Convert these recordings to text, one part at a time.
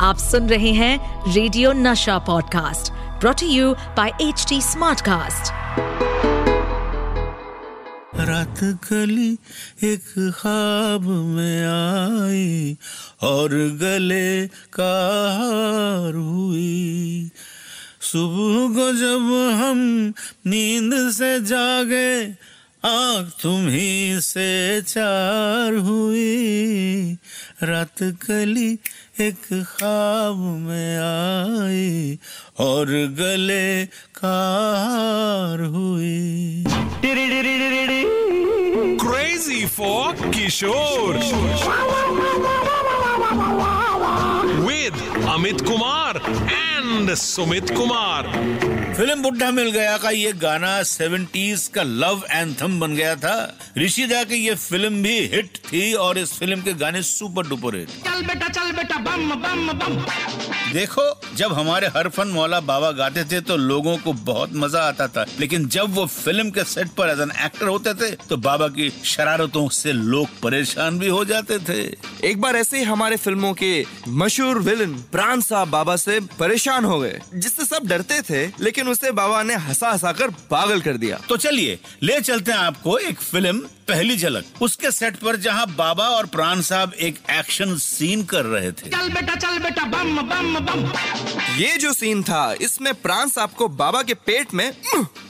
आप सुन रहे हैं radio Nasha podcast brought you by H T Smartcast रात गली एक ख्वाब में आई और गले का हार हुई। सुबह को जब हम नींद से जागे आँख तुम्ही से चार हुई रात कली एक खाब में आई और गले का हार हुई Crazy for Kishore. And Sumit Kumar. Film Buddha Mil Gaya का ये गाना 70s का लव एंथम बन गया था। ऋषि दा की ये फ़िल्म भी हिट थी और इस फ़िल्म के गाने सुपर डुपर हिट चल बेटा चल बेटा बम बम बम। देखो जब हमारे हरफन मौला बाबा गाते थे तो लोगों को बहुत मज़ा आता था। लेकिन जब वो फ़िल्म के सेट पर एज एन एक्टर होते थे तो बाबा की शरारतों से लोग परेशान भी हो जाते थे। एक बार ऐसे ही हमारे फ़िल्मों के मशहूर विलन प्राण साहब बाबा से परेशान हो गए जिससे सब डरते थे लेकिन उसे बाबा ने हंसा हंसा कर पागल कर दिया। तो चलिए ले चलते हैं आपको एक फ़िल्म पहली झलक। उसके सेट पर जहाँ बाबा और प्राण साहब एक एक्शन सीन कर रहे थे। चल बेटा चल बेटा बम बम बम। ये जो सीन था इसमें प्राण साहब को बाबा के पेट में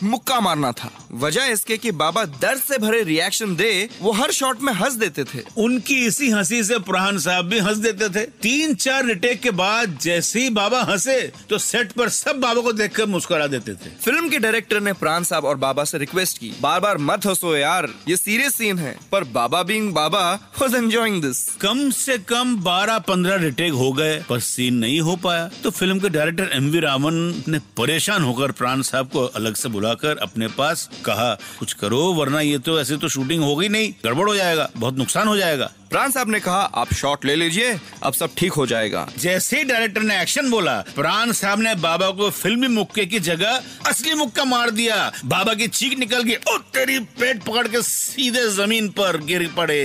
मुक्का मारना था। वजह इसके कि बाबा दर्द से भरे रिएक्शन दे वो हर शॉट में हंस देते थे। उनकी इसी हँसी से प्राण साहब भी हंस देते थे। तीन चार रिटेक के बाद जैसे ही बाबा हंसे तो सेट पर सब बाबा को देख कर मुस्कुरा देते थे। फ़िल्म के डायरेक्टर ने प्राण साहब और बाबा से रिक्वेस्ट की बार बार मत हंसो यार ये सीरियस सीन है। पर Baba being Baba was enjoying this कम से कम 12-15 रिटेक हो गए पर सीन नहीं हो पाया। तो फ़िल्म के डायरेक्टर एम वी रामन ने परेशान होकर प्राण साहब को अलग से बुलाकर अपने पास कहा कुछ करो वरना ये तो ऐसे तो शूटिंग होगी नहीं गड़बड़ हो जाएगा बहुत नुकसान हो जाएगा। प्राण साहब ने कहा आप शॉट ले लीजिए अब सब ठीक हो जाएगा. जैसे ही डायरेक्टर ने एक्शन बोला प्राण साहब ने बाबा को फिल्मी मुक्के की जगह असली मुक्का मार दिया। बाबा की चीख निकल गई ओ तेरी पेट पकड़ के सीधे ज़मीन पर गिर पड़े।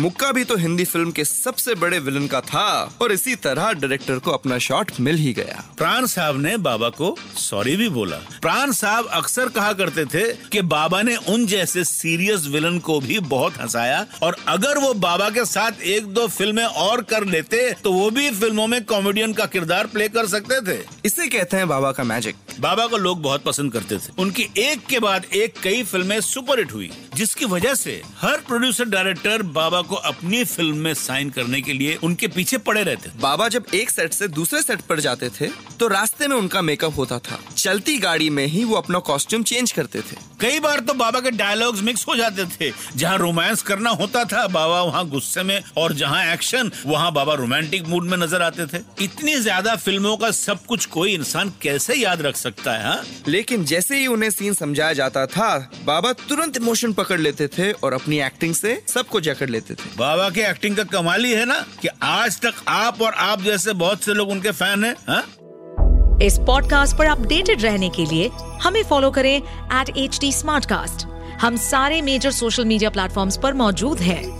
मुक्का भी तो हिंदी फ़िल्म के सबसे बड़े विलन का था और इसी तरह डायरेक्टर को अपना शॉट मिल ही गया। प्राण साहब ने बाबा को सॉरी भी बोला। प्राण साहब अक्सर कहा करते थे कि बाबा ने उन जैसे सीरियस विलन को भी बहुत हंसाया और अगर वो बाबा के साथ एक दो फ़िल्में और कर लेते तो वो भी फ़िल्मों में कॉमेडियन का किरदार प्ले कर सकते थे। इसे कहते हैं बाबा का मैजिक। बाबा को लोग बहुत पसंद करते थे। उनकी एक के बाद एक कई फ़िल्में सुपरहिट हुई जिसकी वजह से हर प्रोड्यूसर डायरेक्टर बाबा को अपनी फ़िल्म में साइन करने के लिए उनके पीछे पड़े रहते बाबा जब एक सेट से दूसरे सेट पर जाते थे तो रास्ते में उनका मेकअप होता था। चलती गाड़ी में ही वो अपना कॉस्ट्यूम चेंज करते थे। कई बार तो बाबा के डायलॉग्स मिक्स हो जाते थे जहाँ रोमांस करना होता था बाबा वहाँ गुस्से में और जहाँ एक्शन वहाँ बाबा रोमांटिक मूड में नज़र आते थे इतनी ज़्यादा फ़िल्मों का सब कुछ कोई इंसान कैसे याद रख सकता है हाँ? लेकिन जैसे ही उन्हें सीन समझाया जाता था बाबा तुरंत इमोशन पकड़ लेते थे और अपनी एक्टिंग से सबको जकड़ लेते थे बाबा की एक्टिंग का कमाल ही है ना कि आज तक आप और आप जैसे बहुत से लोग उनके फ़ैन है हाँ? इस पॉडकास्ट पर अपडेटेड रहने के लिए हमें फॉलो करें एट एच टी हम सारे मेजर सोशल मीडिया प्लेटफॉर्म्स पर मौजूद हैं